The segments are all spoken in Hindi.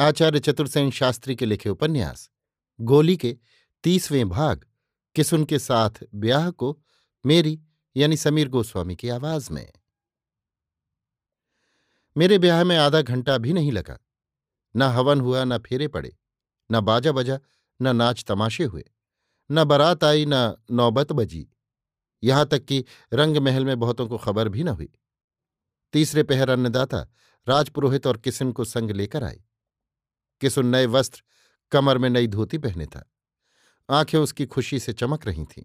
आचार्य चतुर्सेन शास्त्री के लिखे उपन्यास, गोली के तीसवें भाग किसुन के साथ ब्याह को, मेरी यानी समीर गोस्वामी की आवाज़ में। मेरे ब्याह में आधा घंटा भी नहीं लगा। न हवन हुआ, न फेरे पड़े, न बाजा बजा, न नाच तमाशे हुए, न बारात आई, न नौबत बजी। यहाँ तक कि रंग महल में बहुतों को खबर भी न हुई। तीसरे पहर अन्नदाता, राजपुरोहित और किसन को संग लेकर आए। किसुन नए वस्त्र कमर में नई धोती पहने था। आँखें उसकी खुशी से चमक रही थीं।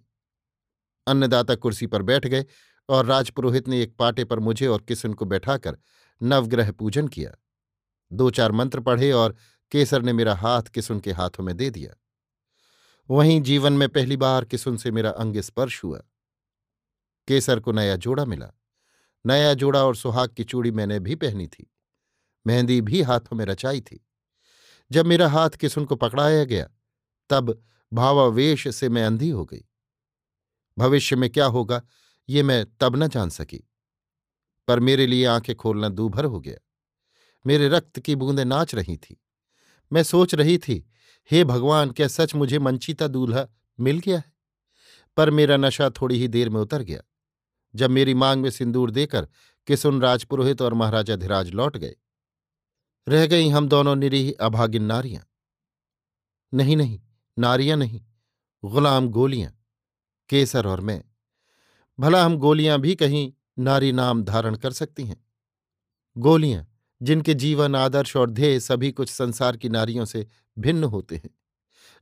अन्नदाता कुर्सी पर बैठ गए और राजपुरोहित ने एक पाटे पर मुझे और किसन को बैठाकर नवग्रह पूजन किया। दो चार मंत्र पढ़े और केसर ने मेरा हाथ किसुन के हाथों में दे दिया। वहीं जीवन में पहली बार किसुन से मेरा अंग स्पर्श हुआ। केसर को नया जोड़ा मिला। नया जोड़ा और सुहाग की चूड़ी मैंने भी पहनी थी। मेहंदी भी हाथों में रचाई थी। जब मेरा हाथ किसुन को पकड़ाया गया, तब भावावेश से मैं अंधी हो गई। भविष्य में क्या होगा, ये मैं तब न जान सकी। पर मेरे लिए आँखें खोलना दूभर हो गया। मेरे रक्त की बूंदें नाच रही थी। मैं सोच रही थी, हे भगवान, क्या सच मुझे मंचिता दूल्हा मिल गया है? पर मेरा नशा थोड़ी ही देर में उतर गया। जब मेरी मांग में सिंदूर देकर किसुन राजपुरोहित और महाराजा धीराज लौट गए रह गई हम दोनों निरीह अभागिन नारियाँ। नहीं नहीं, नारियाँ नहीं, गुलाम गोलियाँ, केसर और मैं। भला हम गोलियाँ भी कहीं नारी नाम धारण कर सकती हैं? गोलियाँ, जिनके जीवन, आदर्श और ध्येय सभी कुछ संसार की नारियों से भिन्न होते हैं,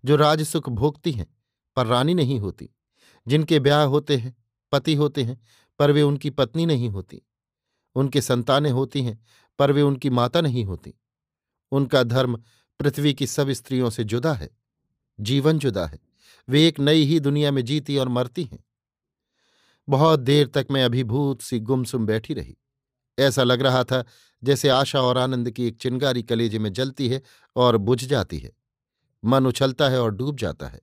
जो राजसुख भोगती हैं, पर रानी नहीं होती। जिनके ब्याह होते हैं, पति होते हैं, पर वे उनकी पत्नी नहीं होती। उनके संतानें होती हैं पर वे उनकी माता नहीं होती। उनका धर्म पृथ्वी की सब स्त्रियों से जुदा है, जीवन जुदा है। वे एक नई ही दुनिया में जीती और मरती हैं। बहुत देर तक मैं अभिभूत सी गुमसुम बैठी रही। ऐसा लग रहा था जैसे आशा और आनंद की एक चिंगारी कलेजे में जलती है और बुझ जाती है। मन उछलता है और डूब जाता है।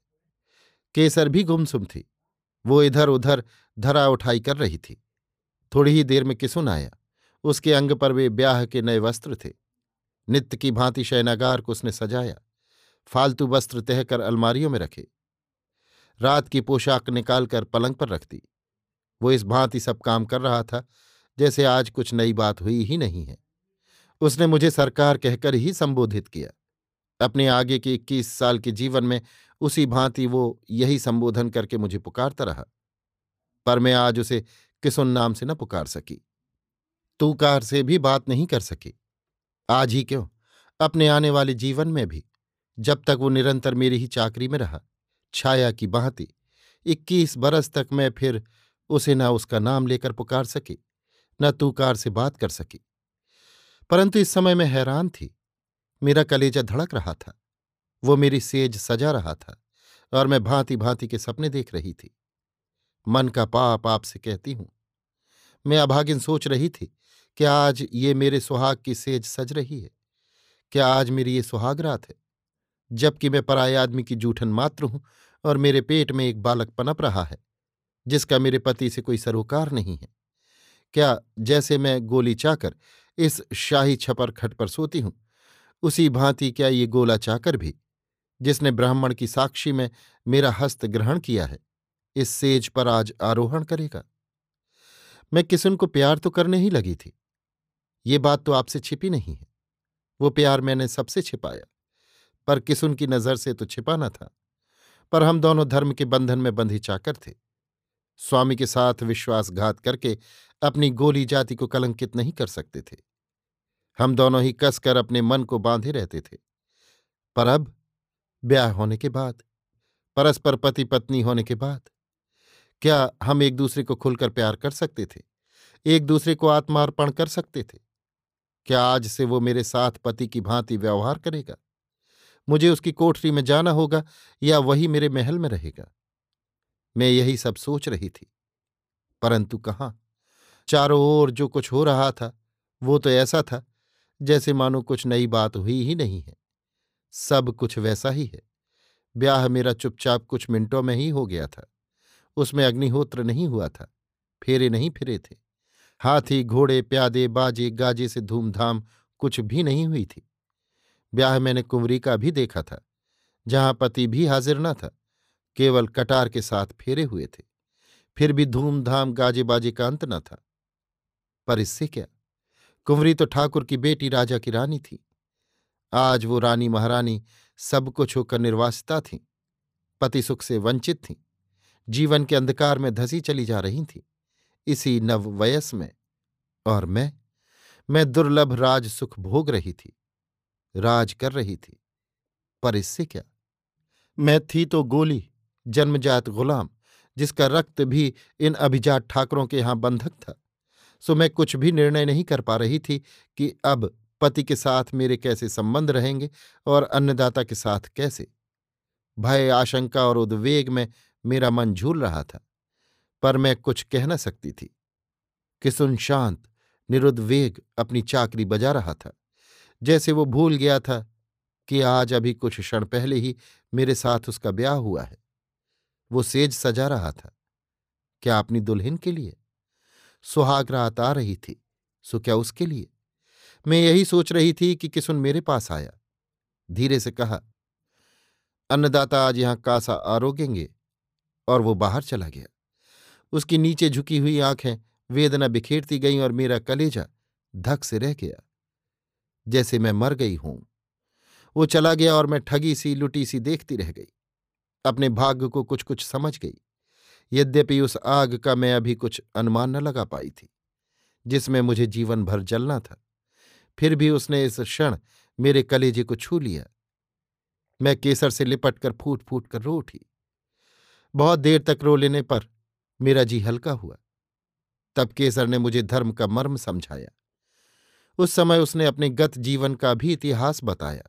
केसर भी गुमसुम थी। वो इधर उधर धरा उठाई कर रही थी। थोड़ी ही देर में किसुन आया? उसके अंग पर वे ब्याह के नए वस्त्र थे। नित्य की भांति शयनागार को उसने सजाया, फालतू वस्त्र तहकर अलमारियों में रखे। रात की पोशाक निकालकर पलंग पर रख दी। वो इस भांति सब काम कर रहा था, जैसे आज कुछ नई बात हुई ही नहीं है। उसने मुझे सरकार कहकर ही संबोधित किया। अपने आगे के इक्कीस साल के जीवन में उसी भांति वो यही संबोधन करके मुझे पुकारता रहा। पर मैं आज उसे किसुन नाम से न पुकार सकी। तूकार से भी बात नहीं कर सकी। आज ही क्यों? अपने आने वाले जीवन में भी। जब तक वो निरंतर मेरी ही चाकरी में रहा, छाया की बहाती इक्कीस बरस तक मैं फिर उसे न उसका नाम लेकर पुकार सकी, न तूकार से बात कर सकी। परंतु इस समय मैं हैरान थी। मेरा कलेजा धड़क रहा था। वो मेरी सेज सजा रहा था और मैं भांति भांति के सपने देख रही थी। मन का पाप आपसे कहती हूँ। मैं अभागिन सोच रही थी क्या आज ये मेरे सुहाग की सेज सज रही है? क्या आज मेरी ये सुहाग रात है? जबकि मैं पराये आदमी की जूठन मात्र हूँ और मेरे पेट में एक बालक पनप रहा है, जिसका मेरे पति से कोई सरोकार नहीं है। क्या जैसे मैं गोली चाकर इस शाही छपर खट पर सोती हूँ, उसी भांति क्या ये गोला चाकर भी, जिसने ब्राह्मण की साक्षी में मेरा हस्त ग्रहण किया है, इस सेज पर आज आरोहण करेगा? मैं किसुन को प्यार तो करने ही लगी थी। ये बात तो आपसे छिपी नहीं है। वो प्यार मैंने सबसे छिपाया, पर किसुन की नज़र से तो छिपाना था। पर हम दोनों धर्म के बंधन में बंधी चाकर थे। स्वामी के साथ विश्वासघात करके अपनी गोली जाति को कलंकित नहीं कर सकते थे। हम दोनों ही कसकर अपने मन को बांधे रहते थे। पर अब ब्याह होने के बाद, परस्पर पति पत्नी होने के बाद, क्या हम एक दूसरे को खुलकर प्यार कर सकते थे? एक दूसरे को आत्मार्पण कर सकते थे? क्या आज से वो मेरे साथ पति की भांति व्यवहार करेगा? मुझे उसकी कोठरी में जाना होगा या वही मेरे महल में रहेगा? मैं यही सब सोच रही थी। परंतु कहाँ? चारों ओर जो कुछ हो रहा था, वो तो ऐसा था, जैसे मानो कुछ नई बात हुई ही नहीं है। सब कुछ वैसा ही है। ब्याह मेरा चुपचाप कुछ मिनटों में ही हो गया था। उसमें अग्निहोत्र नहीं हुआ था। फेरे नहीं फिरे थे। हाथी, घोड़े, प्यादे, बाजे, गाजे से धूमधाम कुछ भी नहीं हुई थी। ब्याह मैंने कुंवरी का भी देखा था, जहाँ पति भी हाजिर न था, केवल कटार के साथ फेरे हुए थे। फिर भी धूमधाम गाजे बाजे का अंत न था। पर इससे क्या? कुंवरी तो ठाकुर की बेटी, राजा की रानी थी। आज वो रानी महारानी सब कुछ होकर निर्वासिता थी, पति सुख से वंचित थी, जीवन के अंधकार में धसी चली जा रही थी। इसी नव वयस में। और मैं मैं दुर्लभ राज सुख भोग रही थी, राज कर रही थी। पर इससे क्या? मैं थी तो गोली, जन्मजात गुलाम, जिसका रक्त भी इन अभिजात ठाकरों के यहाँ बंधक था। सो मैं कुछ भी निर्णय नहीं कर पा रही थी कि अब पति के साथ मेरे कैसे संबंध रहेंगे और अन्नदाता के साथ कैसे। भय, आशंका और उद्वेग में मेरा मन झूल रहा था। पर मैं कुछ कह न सकती थी। किसुन शांत निरुद्वेग अपनी चाकरी बजा रहा था। जैसे वो भूल गया था कि आज अभी कुछ क्षण पहले ही मेरे साथ उसका ब्याह हुआ है। वो सेज सजा रहा था। क्या अपनी दुल्हन के लिए? सुहाग रात आ रही थी, सो क्या उसके लिए? मैं यही सोच रही थी कि किसुन मेरे पास आया। धीरे से कहा, अन्नदाता आज यहाँ कासा आरोगेंगे और वो बाहर चला गया। उसकी नीचे झुकी हुई आँखें वेदना बिखेरती गईं और मेरा कलेजा धक से रह गया। जैसे मैं मर गई हूँ। वो चला गया और मैं ठगी सी, लुटी सी देखती रह गई। अपने भाग्य को कुछ कुछ समझ गई। यद्यपि उस आग का मैं अभी कुछ अनुमान न लगा पाई थी, जिसमें मुझे जीवन भर जलना था। फिर भी उसने इस क्षण मेरे कलेजे को छू लिया। मैं केसर से लिपट कर फूट फूट कर रो उठी। बहुत देर तक रो लेने पर मेरा जी हल्का हुआ। तब केसर ने मुझे धर्म का मर्म समझाया। उस समय उसने अपने गत जीवन का भी इतिहास बताया।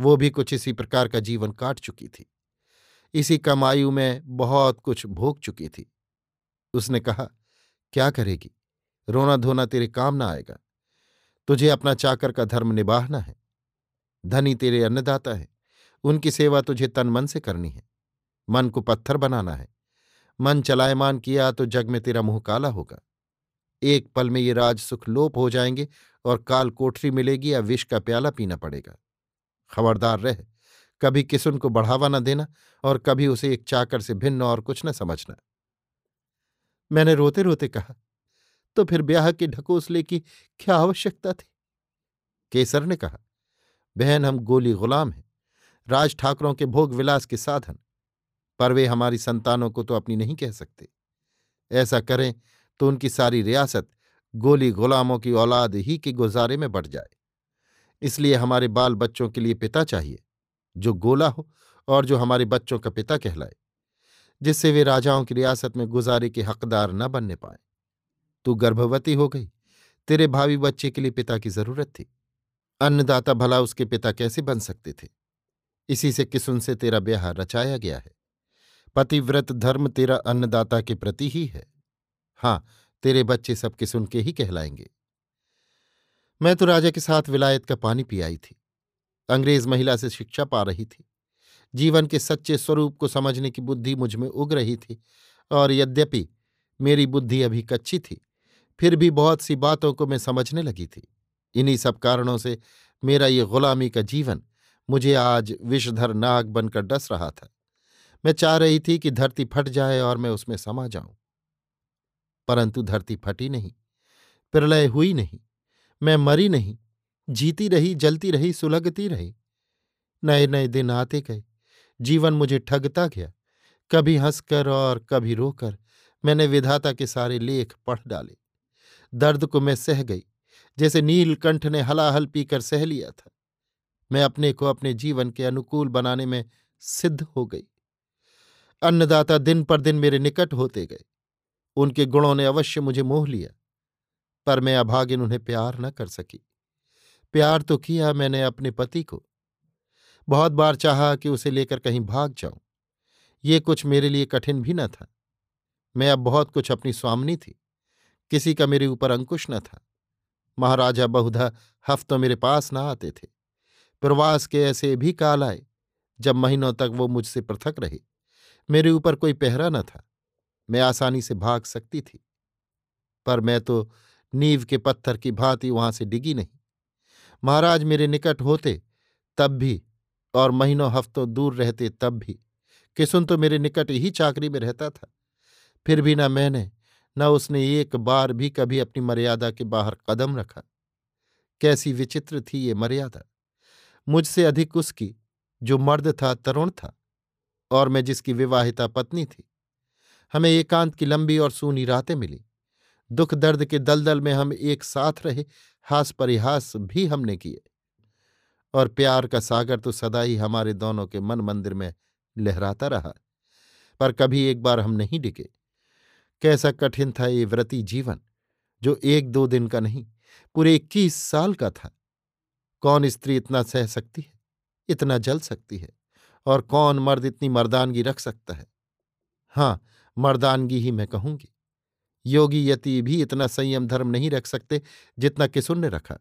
वो भी कुछ इसी प्रकार का जीवन काट चुकी थी। इसी कमायु में बहुत कुछ भोग चुकी थी। उसने कहा, क्या करेगी? रोना धोना तेरे काम ना आएगा। तुझे अपना चाकर का धर्म निभाना है। धनी तेरे अन्नदाता है। उनकी सेवा तुझे तन मन से करनी है। मन को पत्थर बनाना है। मन चलायमान किया तो जग में तेरा मुँह काला होगा। एक पल में ये राज सुख लोप हो जाएँगे और काल कोठरी मिलेगी या विष का प्याला पीना पड़ेगा। खबरदार रह, कभी किसुन को बढ़ावा न देना और कभी उसे एक चाकर से भिन्न और कुछ न समझना। मैंने रोते रोते कहा तो फिर ब्याह के ढकोसले की क्या आवश्यकता थी? केसर ने कहा, बहन, हम गोली गुलाम हैं। राज ठाकरों के भोग विलास के साधन। पर वे हमारी संतानों को तो अपनी नहीं कह सकते। ऐसा करें तो उनकी सारी रियासत गोली गुलामों की औलाद ही के गुजारे में बढ़ जाए। इसलिए हमारे बाल बच्चों के लिए पिता चाहिए, जो गोला हो और जो हमारे बच्चों का पिता कहलाए, जिससे वे राजाओं की रियासत में गुजारे के हकदार न बनने पाए। तू गर्भवती हो गई, तेरे भावी बच्चे के लिए पिता की ज़रूरत थी। अन्नदाता भला उसके पिता कैसे बन सकते थे? इसी से किसुन से तेरा ब्याह रचाया गया है। पतिव्रत धर्म तेरा अन्नदाता के प्रति ही है। हाँ तेरे बच्चे सब किसुन के ही कहलाएँगे। मैं तो राजा के साथ विलायत का पानी पी आई थी। अंग्रेज़ महिला से शिक्षा पा रही थी। जीवन के सच्चे स्वरूप को समझने की बुद्धि मुझमें उग रही थी और यद्यपि मेरी बुद्धि अभी कच्ची थी, फिर भी बहुत सी बातों को मैं समझने लगी थी। इन्हीं सब कारणों से मेरा ये गुलामी का जीवन मुझे आज विषधर नाग बनकर डस रहा था। मैं चाह रही थी कि धरती फट जाए और मैं उसमें समा जाऊँ। परंतु धरती फटी नहीं, प्रलय हुई नहीं, मैं मरी नहीं, जीती रही, जलती रही, सुलगती रही। नए नए दिन आते गए, जीवन मुझे ठगता गया। कभी हंसकर और कभी रोकर मैंने विधाता के सारे लेख पढ़ डाले। दर्द को मैं सह गई, जैसे नीलकंठ ने हलाहल पीकर सह लिया था। मैं अपने को अपने जीवन के अनुकूल बनाने में सिद्ध हो गई। अन्नदाता दिन पर दिन मेरे निकट होते गए। उनके गुणों ने अवश्य मुझे मोह लिया, पर मैं अभागिन उन्हें प्यार न कर सकी। प्यार तो किया मैंने अपने पति को। बहुत बार चाहा कि उसे लेकर कहीं भाग जाऊँ। ये कुछ मेरे लिए कठिन भी न था। मैं अब बहुत कुछ अपनी स्वामनी थी। किसी का मेरे ऊपर अंकुश न था। महाराजा बहुधा हफ्तों मेरे पास न आते थे। प्रवास के ऐसे भी काल आए, जब महीनों तक वो मुझसे पृथक रहे। मेरे ऊपर कोई पहरा न था। मैं आसानी से भाग सकती थी। पर मैं तो नींव के पत्थर की भांति वहाँ से डिगी नहीं। महाराज मेरे निकट होते, तब भी, और महीनों हफ्तों दूर रहते तब भी। किसुन तो मेरे निकट ही चाकरी में रहता था। फिर भी न मैंने, न उसने एक बार भी कभी अपनी मर्यादा के बाहर कदम रखा। कैसी विचित्र थी ये मर्यादा। मुझसे अधिक उसकी, जो मर्द था, तरुण था। और मैं जिसकी विवाहिता पत्नी थी। हमें एकांत की लंबी और सूनी रातें मिली। दुख दर्द के दलदल में हम एक साथ रहे, हास परिहास भी हमने किए। और प्यार का सागर तो सदा ही हमारे दोनों के मन मंदिर में लहराता रहा। पर कभी एक बार हम नहीं डिगे। कैसा कठिन था ये व्रती जीवन, जो एक दो दिन का नहीं, पूरे इक्कीस साल का था। कौन स्त्री इतना सह सकती है, इतना जल सकती है? और कौन मर्द इतनी मर्दानगी रख सकता है? हाँ मर्दानगी ही मैं कहूँगी। योगी यति भी इतना संयम धर्म नहीं रख सकते जितना किसुन ने रखा।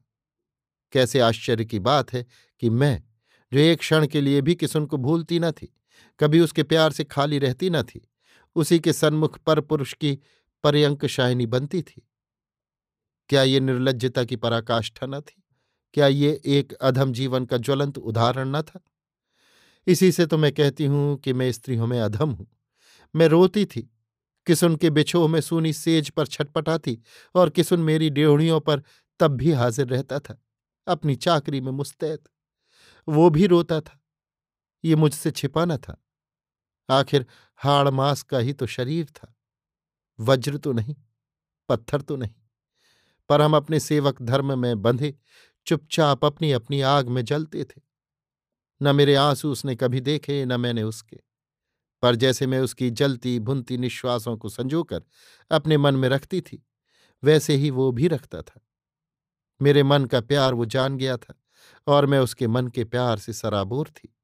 कैसे आश्चर्य की बात है कि मैं, जो एक क्षण के लिए भी किसुन को भूलती न थी, कभी उसके प्यार से खाली रहती न थी, उसी के सन्मुख पर पुरुष की पर्यंक शायनी बनती थी। क्या ये निर्लजता की पराकाष्ठा न थी? क्या ये एक अधम जीवन का ज्वलंत उदाहरण न था? इसी से तो मैं कहती हूँ कि मैं स्त्रियों में अधम हूँ। मैं रोती थी किसुन के बिछोह में सूनी सेज पर छटपटाती और किसुन मेरी डेवड़ियों पर तब भी हाजिर रहता था, अपनी चाकरी में मुस्तैद। वो भी रोता था, ये मुझसे छिपाना था। आखिर हाड़ मास का ही तो शरीर था, वज्र तो नहीं, पत्थर तो नहीं। पर हम अपने सेवक धर्म में बंधे, चुपचाप अपनी अपनी आग में जलते थे। न मेरे आँसू उसने कभी देखे, न मैंने उसके। पर जैसे मैं उसकी जलती, भुनती निश्वासों को संजोकर अपने मन में रखती थी, वैसे ही वो भी रखता था। मेरे मन का प्यार वो जान गया था और मैं उसके मन के प्यार से सराबोर थी।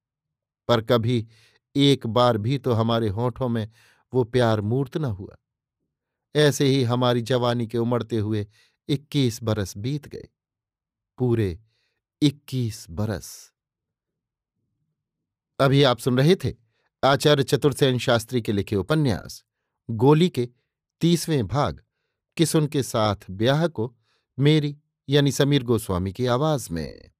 पर कभी एक बार भी तो हमारे होठों में वो प्यार मूर्त न हुआ। ऐसे ही हमारी जवानी के उमड़ते हुए इक्कीस बरस बीत गए। पूरे इक्कीस बरस। अभी आप सुन रहे थे आचार्य चतुर्सेन शास्त्री के लिखे उपन्यास, गोली के तीसवें भाग किस उनके साथ ब्याह को मेरी यानी समीर गोस्वामी की आवाज़ में।